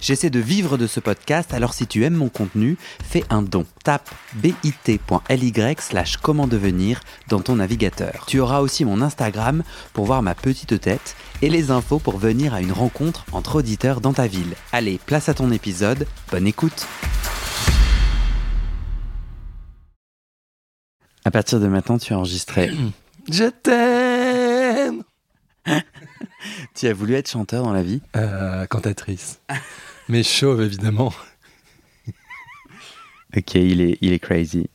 J'essaie de vivre de ce podcast, alors si tu aimes mon contenu, fais un don. Tape bit.ly slash comment devenir dans ton navigateur. Tu auras aussi mon Instagram pour voir ma petite tête et les infos pour venir à une rencontre entre auditeurs dans ta ville. Allez, place à ton épisode, bonne écoute À partir de maintenant, tu as enregistré. Je t'aime tu as voulu être chanteur dans la vie? Euh, Cantatrice. Mais chauve, évidemment. Ok, il est, il est crazy.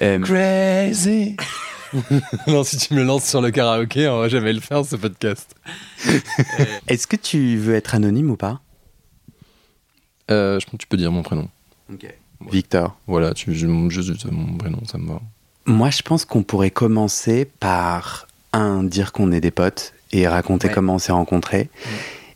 Euh, crazy Non, si tu me lances sur le karaoké, on va jamais le faire, ce podcast. Est-ce que tu veux être anonyme ou pas? Euh, Je pense que tu peux dire mon prénom. Ok. Victor. Voilà, tu, juste mon prénom, ça me va. Moi, je pense qu'on pourrait commencer par, un, dire qu'on est des potes et raconter comment on s'est rencontrés.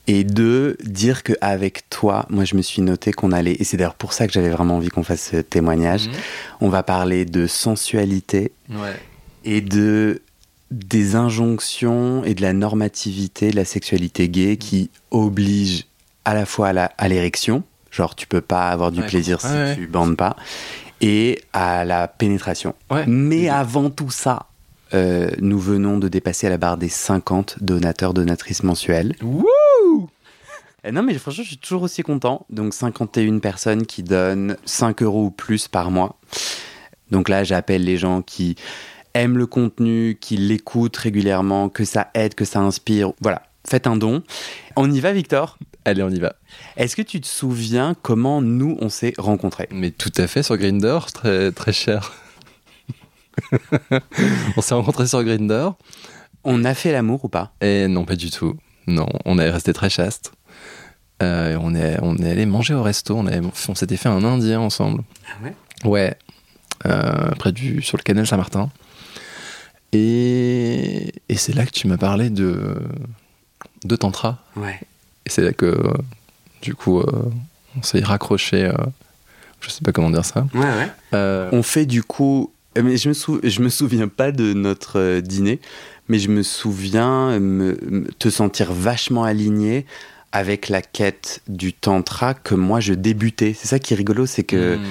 Et deux, dire qu'avec toi, moi je me suis noté qu'on allait, et c'est d'ailleurs pour ça que j'avais vraiment envie qu'on fasse ce témoignage, mhm. on va parler de sensualité et de des injonctions et de la normativité de la sexualité gay qui oblige à la fois à l'érection, genre tu peux pas avoir du plaisir si tu bandes pas, et à la pénétration. Mais avant tout ça, euh, nous venons de dépasser la barre des 50 donateurs, donatrices mensuelles. Wouh euh, non mais franchement je suis toujours aussi content. Donc 51 personnes qui donnent 5 euros ou plus par mois. Donc là j'appelle les gens qui aiment le contenu, qui l'écoutent régulièrement, que ça aide, que ça inspire. Voilà, faites un don. On y va Victor? Allez, on y va. Est-ce que tu te souviens comment nous on s'est rencontrés? Mais tout à fait sur Grinder, très très cher. on s'est rencontrés sur Grinder. On a fait l'amour ou pas? Et non, pas du tout. Non, on est resté très chaste. Euh, on, est, on est allé manger au resto. On, on s'était fait un indien ensemble. Ah ouais? Ouais. Euh, près du, sur le canal Saint-Martin. Et, et c'est là que tu m'as parlé de, de Tantra. Ouais. Et c'est là que, du coup, euh, on s'est raccroché. je sais pas comment dire ça. Ouais, ouais. on fait du coup euh, mais je me, je me souviens pas de notre euh, dîner, mais je me souviens me, te sentir vachement aligné avec la quête du tantra que moi je débutais. C'est ça qui est rigolo, c'est que hmm.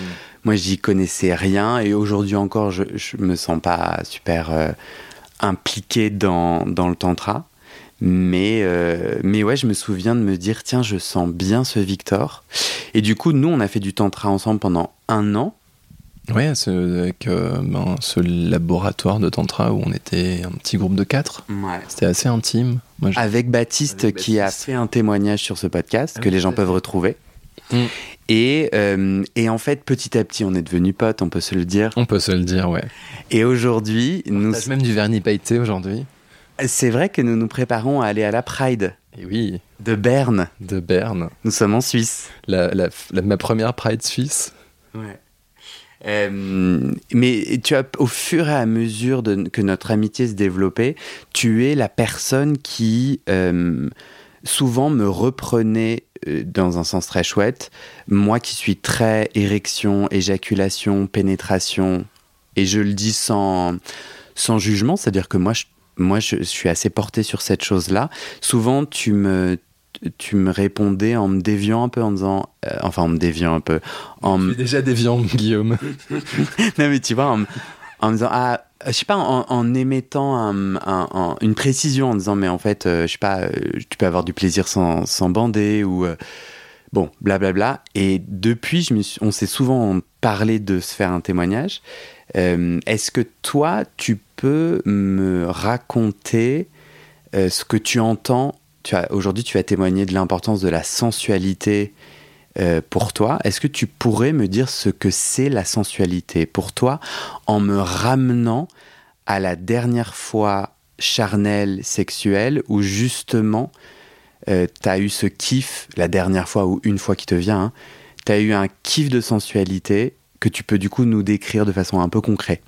moi j'y connaissais rien et aujourd'hui encore je, je me sens pas super euh, impliqué dans, dans, le tantra. Mais, mais ouais, je me souviens de me dire, tiens, je sens bien ce Victor. Et du coup, nous, on a fait du tantra ensemble pendant un an. Oui, avec euh, ben, ce laboratoire de Tantra où on était un petit groupe de quatre. C'était assez intime. avec Baptiste qui a fait un témoignage sur ce podcast que les gens peuvent retrouver. Mm. Et, euh, et, en fait, petit à petit, on est devenus potes, on peut se le dire. On peut se le dire, ouais. Et aujourd'hui, nous. même du vernis pailleté aujourd'hui. C'est vrai que nous nous préparons à aller à la Pride. Et oui. De Berne. De Berne. Nous sommes en Suisse. La, ma première Pride suisse. Ouais. Euh, mais tu as, au fur et à mesure que notre amitié se développait, tu es la personne qui euh, souvent me reprenait euh, dans un sens très chouette. Moi qui suis très érection, éjaculation, pénétration, et je le dis sans, sans jugement, c'est-à-dire que moi, je, moi, je suis assez porté sur cette chose-là. Souvent, tu me, tu me répondais en me déviant un peu, en disant, euh, enfin en me déviant un peu. En je suis déjà déviant, Guillaume. non mais tu vois, en, me disant, ah, je sais pas, en, émettant une précision, en disant, mais en fait, euh, je sais pas, euh, tu peux avoir du plaisir sans, sans bander ou bon, blablabla. Bla, bla. Et depuis, je me on s'est souvent parlé de se faire un témoignage. Est-ce que toi, tu peux me raconter ce que tu entends aujourd'hui, tu as témoigné de l'importance de la sensualité euh, pour toi. Est-ce que tu pourrais me dire ce que c'est la sensualité pour toi en me ramenant à la dernière fois charnelle, sexuelle, où justement, euh, tu as eu ce kiff, la dernière fois ou une fois qui te vient, hein, tu as eu un kiff de sensualité que tu peux du coup nous décrire de façon un peu concrète?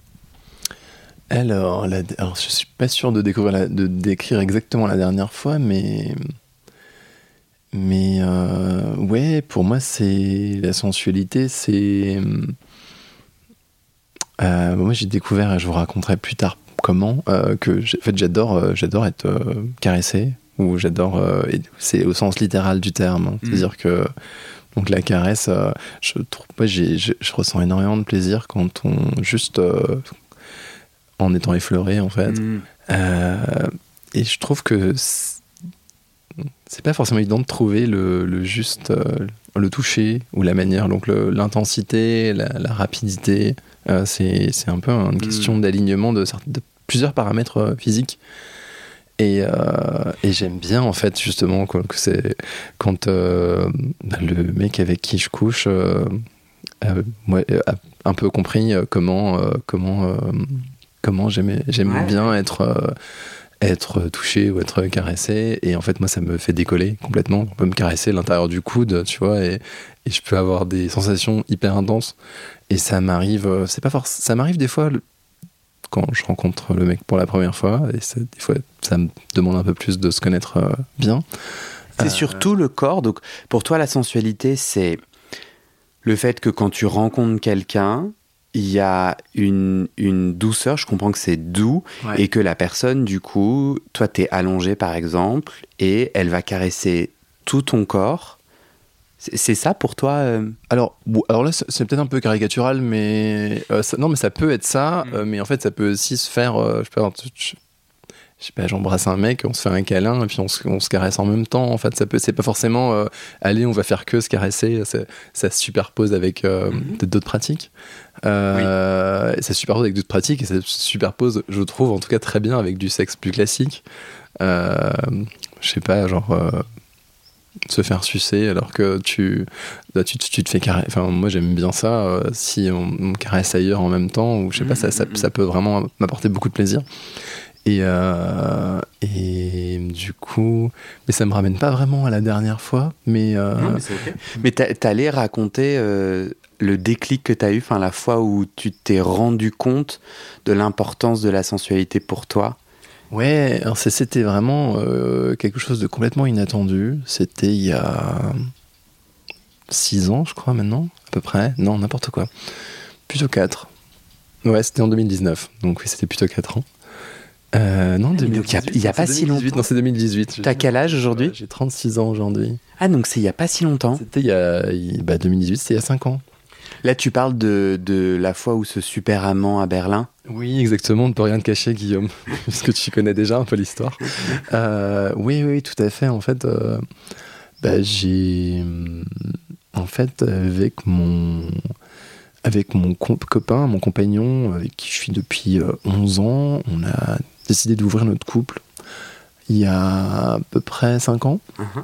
Alors, la, alors, je suis pas sûr de, décrire exactement la dernière fois, mais. Mais. Euh, ouais, pour moi, c'est la sensualité, c'est. Euh, moi, j'ai découvert, et je vous raconterai plus tard comment, euh, que en fait, j'adore, j'adore être caressé, ou j'adore, c'est au sens littéral du terme, hein. c'est-à-dire mm. que donc la caresse, je trouve, moi, je, je, ressens énormément de plaisir quand on juste en étant effleuré en fait, mm. et je trouve que c'est pas forcément évident de trouver le, juste, euh, le toucher ou la manière, donc l'intensité, la, rapidité. Euh, c'est un peu une question mm. d'alignement de, de, plusieurs paramètres euh, physiques. Et, et j'aime bien en fait justement que c'est quand bah, le mec avec qui je couche a un peu compris comment comment comment j'aime bien être être touché ou être caressé. Et en fait, moi, ça me fait décoller complètement. On peut me caresser l'intérieur du coude, tu vois, et, je peux avoir des sensations hyper intenses. Et ça m'arrive, euh, c'est pas forcément, ça m'arrive des fois quand je rencontre le mec pour la première fois, et des fois, ça me demande un peu plus de se connaître euh, bien. C'est euh, surtout le corps. Donc, pour toi, la sensualité, c'est le fait que quand tu rencontres quelqu'un, il y a une, une, douceur, je comprends que c'est doux, et que la personne, du coup, toi, t'es allongé par exemple, et elle va caresser tout ton corps. C'est ça pour toi euh alors, alors là, c'est peut-être un peu caricatural, mais euh, non, mais ça peut être ça, mm. euh, mais en fait, ça peut aussi se faire. je, je sais pas, j'embrasse un mec, on se fait un câlin et puis on se, on se caresse en même temps. En fait, ça peut, c'est pas forcément euh, allez, on va faire que se caresser. Ça, ça se superpose avec euh, mhm. d'autres pratiques. Euh, Ça se superpose avec d'autres pratiques et ça se superpose, je trouve, en tout cas très bien avec du sexe plus classique. Euh, je sais pas, genre se faire sucer alors que tu, bah, tu, tu, te fais caresser. Enfin, moi j'aime bien ça. si on, caresse ailleurs en même temps, ou je sais pas, ça, ça, ça, peut vraiment m'apporter beaucoup de plaisir. Et, euh, et du coup, mais ça me ramène pas vraiment à la dernière fois. Mais, euh, non, mais c'est ok. Mais t'allais raconter euh, le déclic que tu as eu, enfin la fois où tu t'es rendu compte de l'importance de la sensualité pour toi? Ouais, alors c'était vraiment quelque chose de complètement inattendu. C'était il y a 6 ans, je crois, maintenant, à peu près. Non, n'importe quoi. Plutôt 4. Ouais, c'était en 2019. Donc oui, c'était plutôt 4 ans. Euh, non, il n'y a, pas si longtemps. Non, c'est 2018. T'as quel âge aujourd'hui J'ai 36 ans aujourd'hui. Ah, donc c'est il n'y a pas si longtemps. C'était il y a. Bah, 2018, c'était il y a 5 ans. Là, tu parles de, de, la fois où ce super amant à Berlin Oui, exactement. On ne peut rien te cacher, Guillaume, puisque tu connais déjà un peu l'histoire. Euh, oui, oui, tout à fait. En fait, euh, bah, j'ai. En fait, avec mon avec mon copain, mon compagnon, avec qui je suis depuis 11 ans, on a décidé d'ouvrir notre couple il y a à peu près 5 ans. Uh-huh.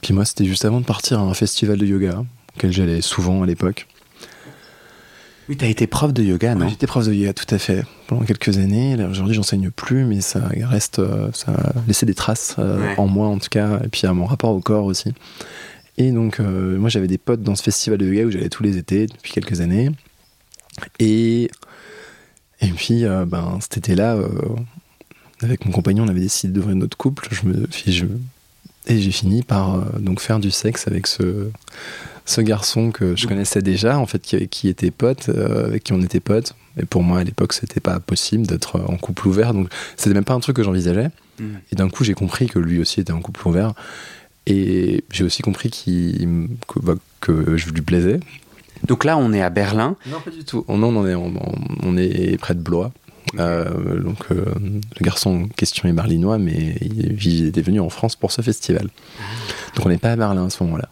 Puis moi, c'était juste avant de partir à un festival de yoga, auquel j'allais souvent à l'époque. Oui, tu as été prof de yoga, non? J'étais prof de yoga, tout à fait, pendant quelques années. Aujourd'hui, j'enseigne plus, mais ça reste, euh, ça a laissé des traces euh, en moi, en tout cas, et puis à mon rapport au corps aussi. Et donc, euh, moi, j'avais des potes dans ce festival de yoga où j'allais tous les étés depuis quelques années. Et et puis, euh, ben, cet été-là, euh, avec mon compagnon, on avait décidé d'ouvrir notre couple. Je me, je, et j'ai fini par donc faire du sexe avec ce, ce garçon que je connaissais déjà, en fait, qui, qui était pote, avec qui on était potes. Et pour moi, à l'époque, c'était pas possible d'être en couple ouvert. Donc, c'était même pas un truc que j'envisageais. Mmh. Et d'un coup, j'ai compris que lui aussi était en couple ouvert. Et j'ai aussi compris que, bah, que je lui plaisais. Donc là, on est à Berlin. Non, pas du tout. On, on, est, on, est près de Blois. Euh, donc euh, le garçon en question est berlinois, mais il, était venu en France pour ce festival. Donc on n'est pas à Berlin à ce moment-là.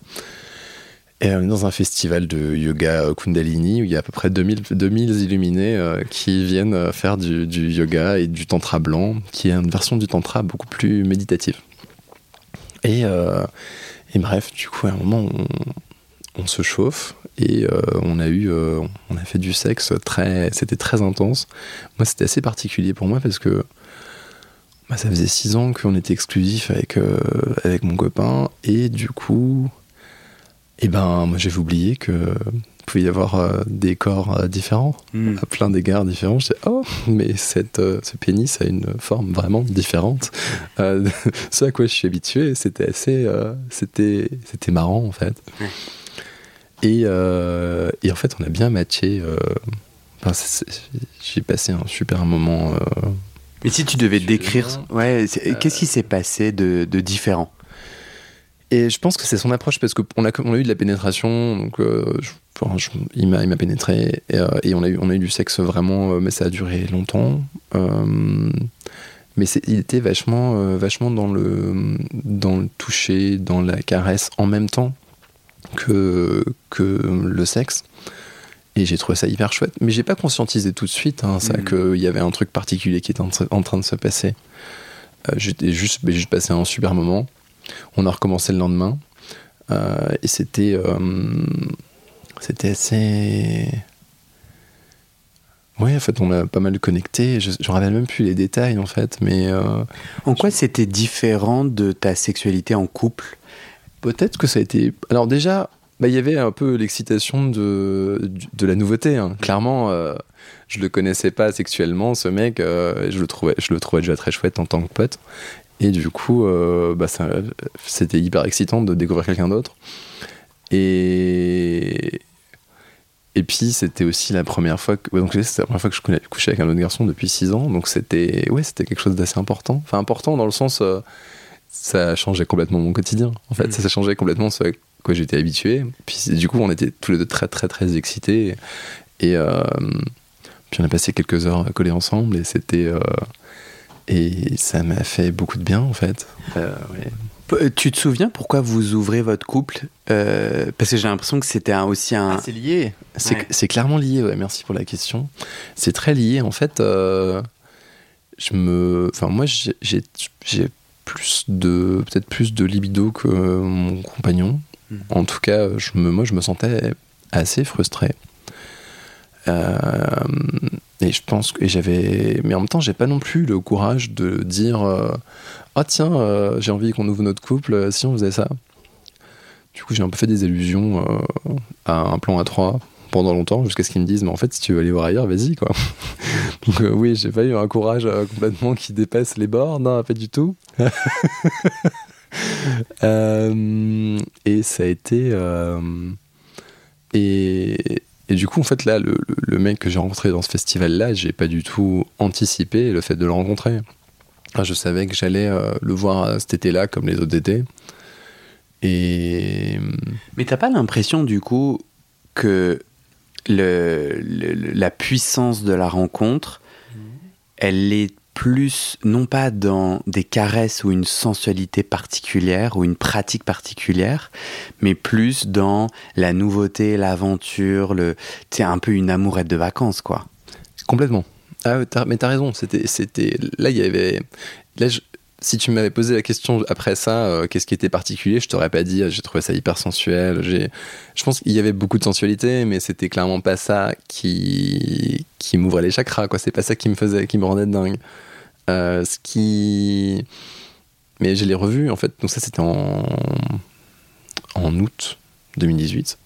Et on est dans un festival de yoga Kundalini où il y a à peu près 2000, 2000 illuminés euh, qui viennent faire du, yoga et du tantra blanc, qui est une version du tantra beaucoup plus méditative. Et, et bref, du coup, à un moment, on, se chauffe et euh, on a eu euh, on a fait du sexe très c'était très intense. Moi c'était assez particulier pour moi parce que bah, ça faisait six ans qu'on était exclusif avec euh, avec mon copain et du coup et eh ben moi j'avais oublié que pouvait y avoir euh, des corps euh, différents, Mm. à plein d'égards différents. Je oh, mais cette, euh, ce pénis a une forme vraiment différente. Euh, ce à quoi je suis habitué, c'était assez. euh, c'était, c'était marrant, en fait. Et, euh, et en fait, on a bien matché. enfin, j'ai passé un super moment. Mais si tu devais décrire, ouais, qu'est-ce qui s'est passé de, de différent? Et je pense que c'est son approche parce qu'on a, on a eu de la pénétration, donc euh, je- enfin, je- il m'a pénétré et, euh, et on, a eu, on a eu du sexe vraiment, euh, mais ça a duré longtemps. Mais il était vachement, vachement dans le, dans le toucher, dans la caresse en même temps que, que le sexe. Et j'ai trouvé ça hyper chouette. Mais j'ai pas conscientisé tout de suite hein, ça Mhm. qu'il y avait un truc particulier qui était en, en train de se passer. J'étais juste, juste passé un super moment. On a recommencé le lendemain. Euh, et c'était. euh, c'était assez. Ouais, en fait, on a pas mal connecté. Je ne rappelle même plus les détails, en fait. Mais euh, En quoi c'était différent de ta sexualité en couple? Peut-être que ça a été. Alors, déjà, bah, il y avait un peu l'excitation de, de la nouveauté. hein. Clairement, euh, je le connaissais pas sexuellement, ce mec. euh, je, le trouvais, je le trouvais déjà très chouette en tant que pote. Et du coup, euh, bah, c'était hyper excitant de découvrir quelqu'un d'autre. Et. Et puis c'était aussi la première fois que donc c'était la première fois que je couchais avec un autre garçon depuis 6 ans donc c'était ouais c'était quelque chose d'assez important enfin important dans le sens euh, ça a changé complètement mon quotidien en fait Mm. ça a changé complètement ce à quoi j'étais habitué puis du coup on était tous les deux très très très excités et euh, puis on a passé quelques heures collés ensemble et c'était euh, et ça m'a fait beaucoup de bien en fait Euh, ouais. P- Tu te souviens pourquoi vous ouvrez votre couple Euh, Parce que j'ai l'impression que c'était un- aussi un. Ah, c'est lié. C'est Ouais. c'est clairement lié, ouais, merci pour la question. C'est très lié. En fait, euh, je me. Enfin, moi, j'ai plus de. Peut-être plus de libido que mon compagnon. Mm. En tout cas, je me, moi, je me sentais assez frustré. Euh, et je pense que j'avais. Mais en même temps, j'ai pas non plus le courage de dire euh, Ah, tiens, euh, j'ai envie qu'on ouvre notre couple si on faisait ça. Du coup, j'ai un peu fait des allusions à un plan à 3 pendant longtemps, jusqu'à ce qu'ils me disent, mais en fait, si tu veux aller voir ailleurs, vas-y, quoi. Donc, euh, oui, j'ai pas eu un courage complètement qui dépasse les bords, non, pas du tout. Et ça a été. et, et du coup, en fait, là, le, le- mec que j'ai rencontré dans ce festival-là, j'ai pas du tout anticipé le fait de le rencontrer. Je savais que j'allais euh, le voir euh, cet été-là, comme les autres étés. Et. Mais t'as pas l'impression du coup que le, le- le- la puissance de la rencontre, elle est plus non pas dans des caresses ou une sensualité particulière ou une pratique particulière, mais plus dans la nouveauté, l'aventure, le, c'est un peu une amourette de vacances quoi. Complètement. Ah, mais t'as raison. C'était, c'était. Là, il y avait. Là, si tu m'avais posé la question après ça, euh, qu'est-ce qui était particulier, je t'aurais pas dit. ah, J'ai trouvé ça hyper sensuel. Je pense qu'il y avait beaucoup de sensualité, mais c'était clairement pas ça qui qui m'ouvrait les chakras. Quoi. C'est pas ça qui me faisait, qui me rendait dingue. Euh, ce qui. Mais je l'ai revu en fait. Donc ça, c'était en en août 2018.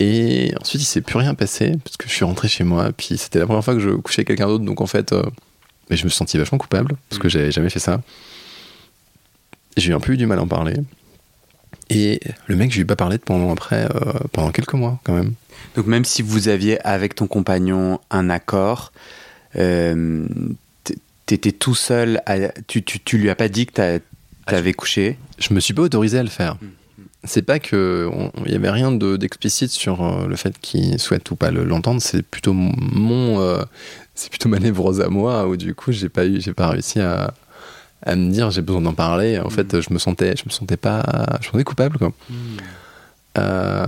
Et ensuite, il s'est plus rien passé parce que je suis rentré chez moi. Puis c'était la première fois que je couchais avec quelqu'un d'autre. Donc en fait, euh, mais je me sentis vachement coupable parce que j'avais jamais fait ça. J'ai un peu eu du mal à en parler. Et le mec, je lui ai pas parlé pendant après, euh, pendant quelques mois quand même. Donc même si vous aviez avec ton compagnon un accord, euh, t'étais tout seul, à- tu, tu, tu lui as pas dit que t'as- t'avais couché? Je me suis pas autorisé à le faire. Mm. C'est pas que il y avait rien de- d'explicite sur euh, le fait qu'il souhaite ou pas le- l'entendre. C'est plutôt mon, euh, c'est plutôt ma névrose à moi où du coup j'ai pas eu, j'ai pas réussi à, à me dire j'ai besoin d'en parler. En fait, je me sentais, je me sentais pas, je me sentais coupable quoi. Euh,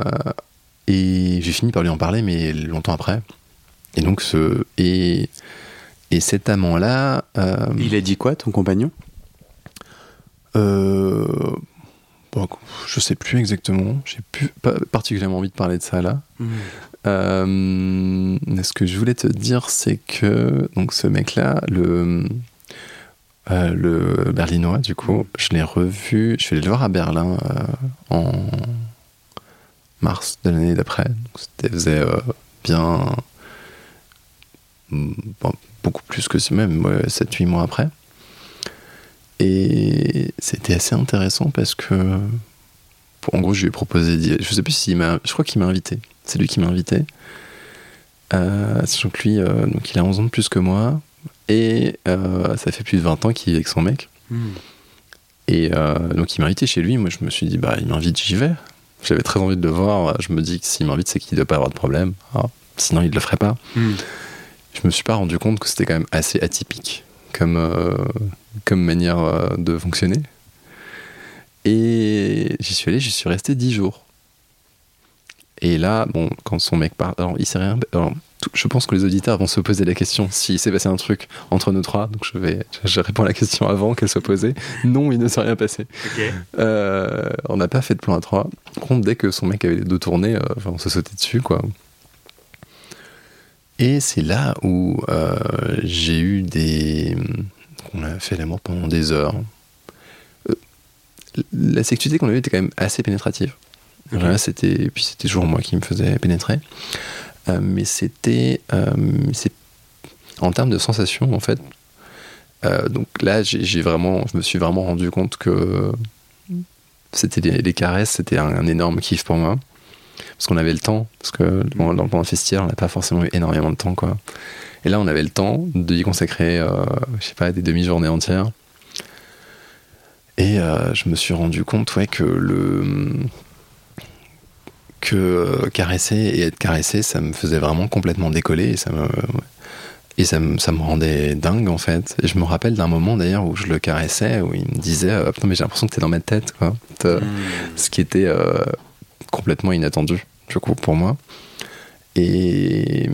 et j'ai fini par lui en parler, mais longtemps après. Et donc ce et et cet amant-là, euh, Il a dit quoi, ton compagnon? Euh, bon, je sais plus exactement. J'ai plus pas particulièrement envie de parler de ça là. Euh, mais ce que je voulais te dire, c'est que donc ce mec-là, le euh, le berlinois, du coup, je l'ai revu. Je suis allé le voir à Berlin euh, en mars de l'année d'après. C'était faisait euh, bien mm, beaucoup plus que même ouais, 7-8 mois après. Et c'était assez intéressant parce que en gros je lui ai proposé je sais plus s'il m'a je crois qu'il m'a invité. C'est lui qui m'a invité. Sachant que lui donc il a 11 ans de plus que moi et euh, ça fait plus de 20 ans qu'il vit avec son mec. Hmm. Et euh, donc il m'a invité chez lui. Moi, je me suis dit, bah, il m'invite, j'y vais. J'avais très envie de le voir. Je me dis que s'il m'invite, c'est qu'il ne doit pas avoir de problème. Ah, sinon, il ne le ferait pas. Hmm. Je me suis pas rendu compte que c'était quand même assez atypique comme, euh, comme manière de fonctionner. Et j'y suis allé, j'y suis resté 10 jours. Et là, bon, quand son mec part, alors il s'est rien. alors, je pense que les auditeurs vont se poser la question s'il s'est passé un truc entre nous trois. Donc je vais, je réponds à la question avant qu'elle soit posée. Non, il ne s'est rien passé. Euh, on n'a pas fait de plan à trois. Par contre, dès que son mec avait les dos tournés, euh, enfin, on se sautait dessus, quoi. Et c'est là où euh, j'ai eu des. On a fait l'amour pendant des heures. La sexualité qu'on a eue était quand même assez pénétrative. Ok. Voilà, c'était, et puis c'était toujours moi qui me faisais pénétrer. Euh, mais c'était. euh, c'est, en termes de sensations, en fait. euh, donc là, j'ai, vraiment, je me suis vraiment rendu compte que c'était les, les caresses, c'était un, énorme kiff pour moi. Parce qu'on avait le temps, parce que bon, dans, pendant le festival, on n'a pas forcément eu énormément de temps, quoi. Et là, on avait le temps d'y consacrer, euh, je sais pas, des demi-journées entières. Et je me suis rendu compte, ouais, que le que euh, caresser et être caressé, ça me faisait vraiment complètement décoller et ça me et ça me, ça me rendait dingue en fait. Et je me rappelle d'un moment d'ailleurs où je le caressais, où il me disait euh, Putain, mais j'ai l'impression que t'es dans ma tête, quoi. Hmm. ce qui était euh, complètement inattendu du coup pour moi et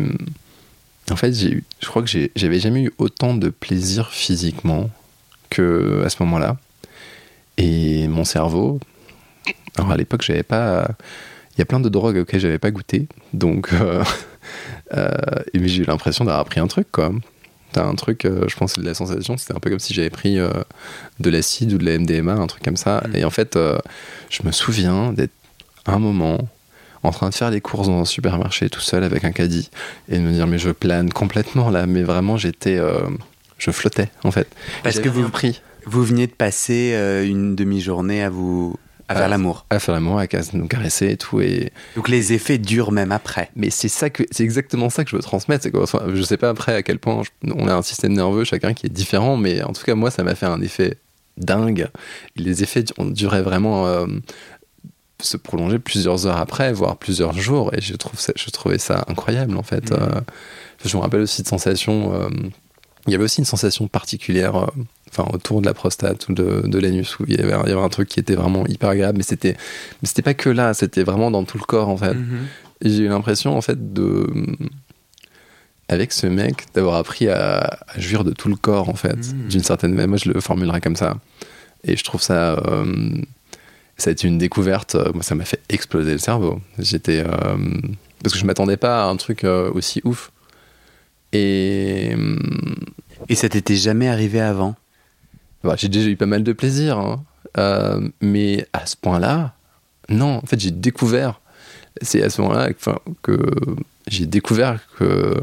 en fait j'ai eu- je crois que j'ai- j'avais jamais eu autant de plaisir physiquement que à ce moment-là et mon cerveau alors à l'époque j'avais pas il y a plein de drogues auxquelles j'avais pas goûté donc euh, euh, mais j'ai eu l'impression d'avoir pris un truc quoi T'as un truc, euh, je pense que la sensation, c'était un peu comme si j'avais pris de l'acide ou de la MDMA, un truc comme ça. Mm. Et en fait, je me souviens d'être un moment en train de faire les courses dans un supermarché tout seul avec un caddie et de me dire mais je plane complètement là, mais vraiment j'étais, euh, je flottais en fait. Parce que vous- pris Vous veniez de passer euh, une demi-journée à vous à faire Ah. l'amour. à faire l'amour, à nous caresser et tout et Donc les effets durent même après. mais c'est ça que c'est exactement ça que je veux transmettre. Je sais pas après à quel point je- on a un système nerveux chacun qui est différent, mais en tout cas moi ça m'a fait un effet dingue. Les effets ont duré vraiment euh, se prolonger plusieurs heures après, voire plusieurs jours, et je trouve ça, je trouvais ça incroyable en fait. Mhm. Euh, je me rappelle aussi de sensations. euh, il y avait aussi une sensation particulière. euh, Enfin, autour de la prostate ou de, de l'anus, où il y, avait, il y avait un truc qui était vraiment hyper agréable, mais c'était, mais c'était pas que là, c'était vraiment dans tout le corps en fait. Mhm. J'ai eu l'impression, en fait, de. Avec ce mec, d'avoir appris à, à jouir de tout le corps, en fait. Mm. D'une certaine manière. Moi, je le formulerais comme ça. Et je trouve ça. euh, ça a été une découverte. euh, Moi, ça m'a fait exploser le cerveau. J'étais. euh, parce que je m'attendais pas à un truc aussi ouf. Et. euh, Et ça t'était jamais arrivé avant? Bah, j'ai déjà eu pas mal de plaisir. hein. Euh, mais à ce point-là, non. En fait, j'ai découvert. C'est à ce moment-là que, j'ai découvert que,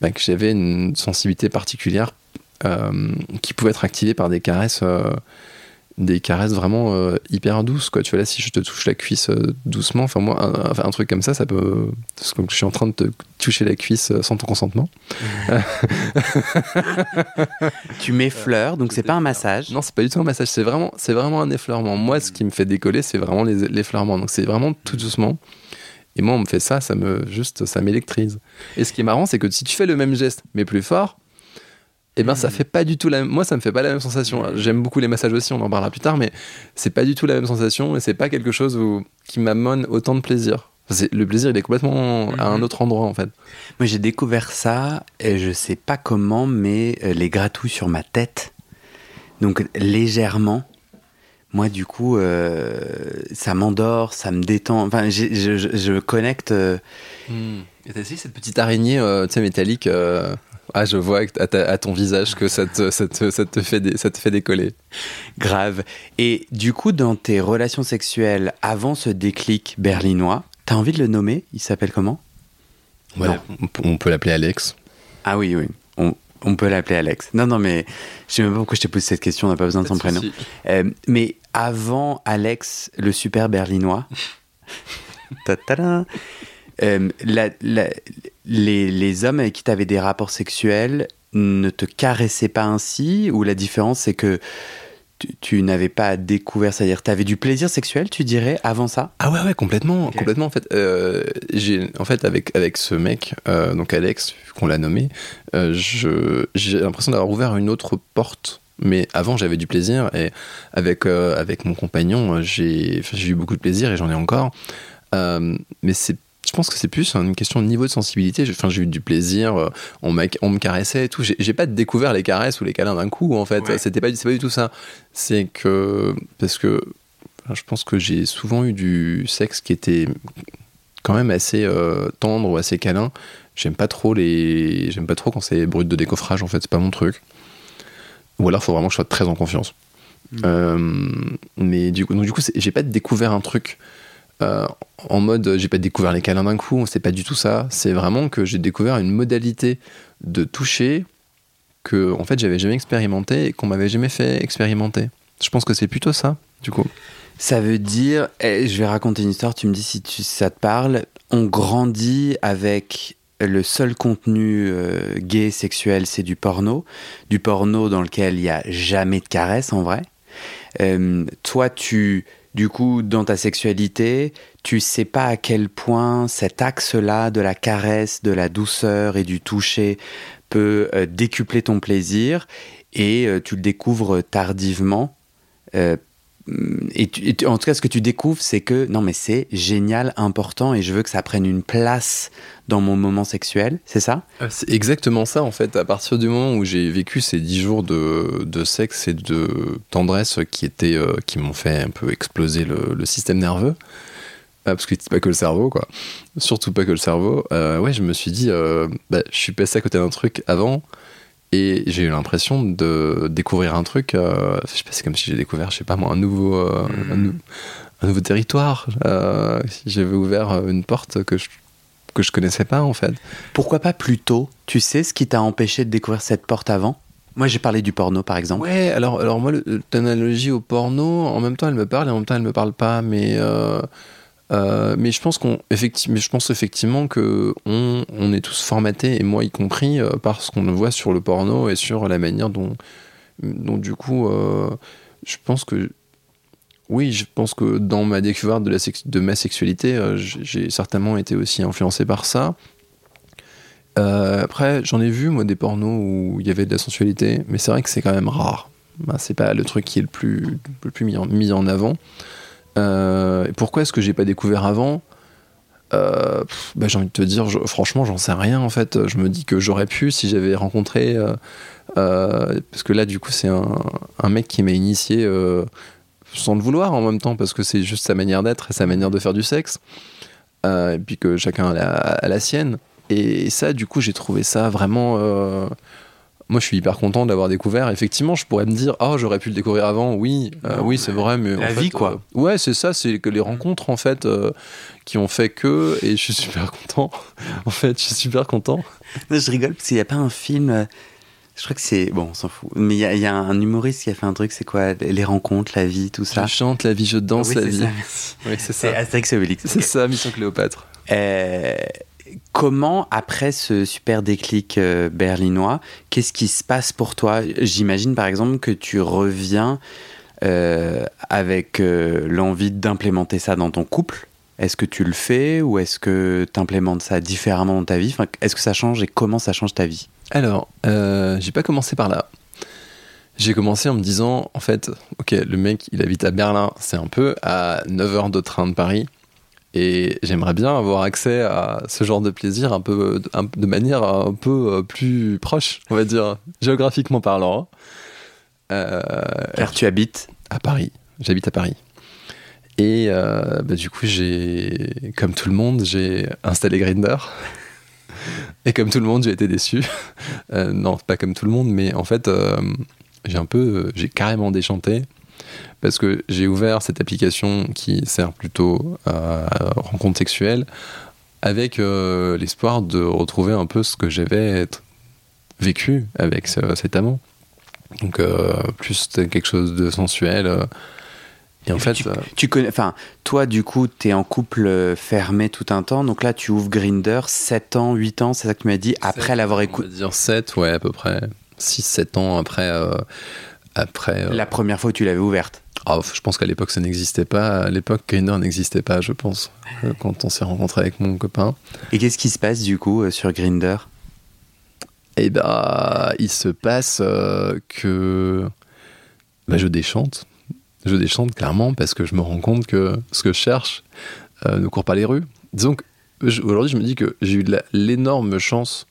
bah, que j'avais une sensibilité particulière euh, qui pouvait être activée par des caresses. euh, des caresses vraiment euh, hyper douces quoi tu vois là si je te touche la cuisse euh, doucement enfin moi un, un truc comme ça ça peut comme que je suis en train de te toucher la cuisse euh, sans ton consentement Tu m'effleures, donc c'est pas un massage. Non, c'est pas du tout un massage, c'est vraiment, c'est vraiment un effleurement. Moi, ce qui me fait décoller, c'est vraiment les, l'effleurement. Donc, c'est vraiment tout doucement. Et moi, on me fait ça, ça me, juste, ça m'électrise. Et ce qui est marrant, c'est que si tu fais le même geste, mais plus fort, eh ben, ça Mhm. fait pas du tout la même. Moi, ça me fait pas la même sensation. J'aime beaucoup les massages aussi, on en parlera plus tard, mais c'est pas du tout la même sensation et c'est pas quelque chose où, qui m'amène autant de plaisir. Le plaisir, il est complètement à un Mhm. autre endroit, en fait. Moi j'ai découvert ça, et je sais pas comment, mais euh, les gratouilles sur ma tête, donc légèrement. Moi du coup, euh, ça m'endort, ça me détend. Enfin, je, je- je connecte. euh, Et t'as essayé cette petite araignée, euh, tu sais, métallique, euh, Ah, je vois à, ta- à ton visage que ça te, ça te, ça te fait, dé- ça te fait décoller. Grave. Et du coup, dans tes relations sexuelles avant ce déclic berlinois, t'as envie de le nommer? Il s'appelle comment? Ouais, Non. on, peut- l'appeler Alex. Ah oui, oui. On, on peut l'appeler Alex. Non, non, mais je sais même pas pourquoi je t'ai posé cette question, on n'a pas besoin de son prénom. Euh, mais avant Alex, le super berlinois, ta-ta-da, euh, la- la- les, les hommes avec qui tu avais des rapports sexuels ne te caressaient pas ainsi Ou la différence, c'est que tu, tu n'avais pas découvert, c'est-à-dire tu avais du plaisir sexuel, tu dirais, avant ça? Ah ouais, ouais, complètement, complètement. En fait, euh, j'ai, en fait, avec avec ce mec, euh, donc Alex, qu'on l'a nommé, je, j'ai l'impression d'avoir ouvert une autre porte. Mais avant, j'avais du plaisir et avec euh, avec mon compagnon, j'ai, j'ai eu beaucoup de plaisir et j'en ai encore. Euh, mais c'est, je pense que c'est plus une question de niveau de sensibilité. J'ai- Enfin, j'ai eu du plaisir. euh, On, me caressait et tout. J'ai, pas découvert les caresses ou les câlins d'un coup. En fait, Ouais. c'était pas, du tout ça. C'est que parce que Enfin, Je pense que j'ai souvent eu du sexe qui était quand même assez euh, tendre ou assez câlin. J'aime pas trop les, j'aime pas trop quand c'est brut de décoffrage. En fait, c'est pas mon truc. Ou alors, faut vraiment que je sois très en confiance. Mm. Euh, mais du coup, donc du coup, j'ai pas découvert un truc euh, en mode, j'ai pas découvert les câlins d'un coup. C'est pas du tout ça. C'est vraiment que j'ai découvert une modalité de toucher que en fait j'avais jamais expérimenté et qu'on m'avait jamais fait expérimenter. Je pense que c'est plutôt ça, du coup. Ça veut dire, eh, je vais raconter une histoire, tu me dis si tu- ça te parle. On grandit avec le seul contenu euh, gay, sexuel, c'est du porno. Du porno dans lequel il n'y a jamais de caresse en vrai. Euh, toi, tu, du coup, dans ta sexualité, tu sais pas à quel point cet axe-là de la caresse, de la douceur et du toucher peut euh, décupler ton plaisir et euh, tu le découvres tardivement. Euh, tu- et en tout cas, ce que tu découvres, c'est que non, mais c'est génial, important, et je veux que ça prenne une place dans mon moment sexuel. C'est ça? C'est exactement ça en fait. À partir du moment où j'ai vécu ces dix jours de, sexe et de tendresse qui étaient, euh, qui m'ont fait un peu exploser le, système nerveux, euh, parce que c'est pas que le cerveau quoi, surtout pas que le cerveau. euh, ouais, je me suis dit, euh, bah, je suis passé à côté d'un truc avant. Et j'ai eu l'impression de découvrir un truc. euh, je sais pas, c'est comme si j'ai découvert, je sais pas moi, un nouveau, euh, Mhm. un, nou- un nouveau territoire. Euh, si j'avais ouvert euh, une porte que je, que je connaissais pas en fait. Pourquoi pas plus tôt Tu sais ce qui t'a empêché de découvrir cette porte avant? Moi, j'ai parlé du porno, par exemple. Ouais, alors, alors moi, l'analogie au porno, en même temps, elle me parle et en même temps, elle me parle pas. Mais, euh, mais je pense qu'on, effectivement, je pense effectivement que on, on est tous formatés, et moi y compris, euh, par ce qu'on voit sur le porno et sur la manière dont, dont du coup, euh, je pense que oui, je pense que dans ma découverte de, la de ma sexualité, j'ai certainement été aussi influencé par ça. Après, j'en ai vu, moi, des pornos où il y avait de la sensualité, mais c'est vrai que c'est quand même rare. Bah, c'est pas le truc qui est le plus, le plus mis, mis en avant. Euh, pourquoi est-ce que j'ai pas découvert avant? Euh, bah, J'ai envie de te dire, je- franchement, j'en sais rien en fait. Je me dis que j'aurais pu si j'avais rencontré. euh, euh, parce que là, du coup, c'est un, mec qui m'a initié sans le vouloir en même temps, parce que c'est juste sa manière d'être et sa manière de faire du sexe. Et puis que chacun a la sienne. Et ça, du coup, j'ai trouvé ça vraiment. Moi, je suis hyper content d'avoir découvert. Effectivement, je pourrais me dire, oh, j'aurais pu le découvrir avant. Oui, euh, oui, c'est vrai, mais la en fait, vie, quoi. euh, ouais, c'est ça. C'est que les rencontres, en fait, euh, qui ont fait que. Et je suis super content. en fait, je suis super content. Non, je rigole parce qu'il n'y a pas un film. Je crois que c'est. Bon, on s'en fout. Mais il y, a- il y a un humoriste qui a fait un truc, c'est quoi Les rencontres, la vie, tout ça. Je chante la vie, je danse Oui, la c'est vie. ça, merci. Oui, c'est C'est ça. Astérix et Obélix. C'est ça, Mission Cléopâtre. Euh, comment, après ce super déclic euh, berlinois, qu'est-ce qui se passe pour toi? J'imagine par exemple que tu reviens euh, avec euh, l'envie d'implémenter ça dans ton couple. Est-ce que tu le fais ou est-ce que tu implémentes ça différemment dans ta vie? Enfin, Est-ce que ça change et comment ça change ta vie? Alors, j'ai pas commencé par là. J'ai commencé en me disant, en fait, ok, le mec, il habite à Berlin, c'est un peu à 9 heures de train de Paris. Et j'aimerais bien avoir accès à ce genre de plaisir un peu, de manière un peu euh, plus proche, on va dire, géographiquement parlant. Euh, Car tu habites à Paris. J'habite à Paris. Et euh, bah, du coup, j'ai, comme tout le monde, j'ai installé Grinder. Et comme tout le monde, j'ai été déçu. Euh, non, pas comme tout le monde, mais en fait, j'ai un peu, j'ai carrément déchanté parce que j'ai ouvert cette application qui sert plutôt à rencontre sexuelle avec euh, l'espoir de retrouver un peu ce que j'avais vécu avec cet amant. Donc plus quelque chose de sensuel et en fait, tu, connais, enfin, toi, du coup, tu es en couple euh, fermé tout un temps. Donc là, tu ouvres Grinder 7 ans, 8 ans, c'est ça que tu m'as dit, après l'avoir écouté. Dire 7, ouais, à peu près. 6-7 ans après. Euh, après euh, La première fois que tu l'avais ouverte oh, Je pense qu'à l'époque, ça n'existait pas. À l'époque, Grinder n'existait pas, je pense, quand on s'est rencontré avec mon copain. Et qu'est-ce qui se passe, du coup, sur Grinder Eh ben, il se passe que. Bah, je déchante je déchante clairement parce que je me rends compte que ce que je cherche euh, ne court pas les rues. Disons aujourd'hui, je me dis que j'ai eu l'énorme chance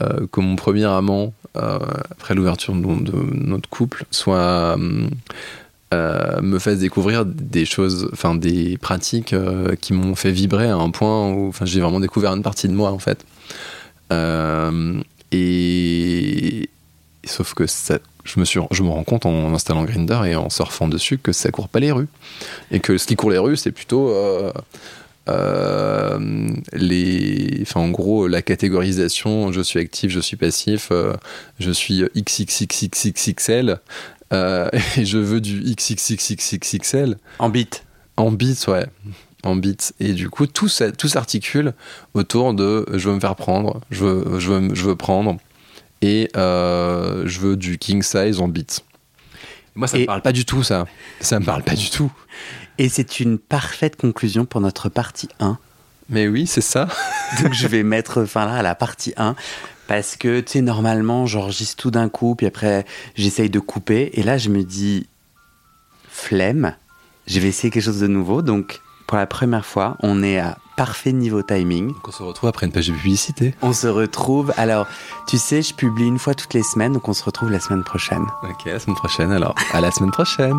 euh, que mon premier amant, euh, après l'ouverture de, notre couple, soit me fasse découvrir des choses, enfin des pratiques qui m'ont fait vibrer à un point où, j'ai vraiment découvert une partie de moi en fait. et sauf que je me, suis, je me rends compte en installant Grinder et en surfant dessus que ça court pas les rues. Et que ce qui court les rues, c'est plutôt. Euh, euh, les, enfin, en gros, la catégorisation je suis actif, je suis passif, euh, je suis XXXXXL et je veux du XXXXXL. En bits En bits, ouais. En bits. Et du coup, tout, tout s'articule autour de je veux me faire prendre, je veux, je veux, je veux prendre et euh, je veux du king size en bits. Moi, ça me parle pas du tout, ça. Ça me parle pas du tout. Et c'est une parfaite conclusion pour notre partie 1. Mais oui, c'est ça. Donc je vais mettre fin là à la partie 1 parce que tu sais normalement j'enregistre tout d'un coup puis après j'essaye de couper et là je me dis flemme, je vais essayer quelque chose de nouveau donc pour la première fois on est à parfait niveau timing. Donc on se retrouve après une page de publicité. On se retrouve. Alors, tu sais, je publie une fois toutes les semaines, donc on se retrouve la semaine prochaine. Ok, la semaine prochaine alors. À la semaine prochaine.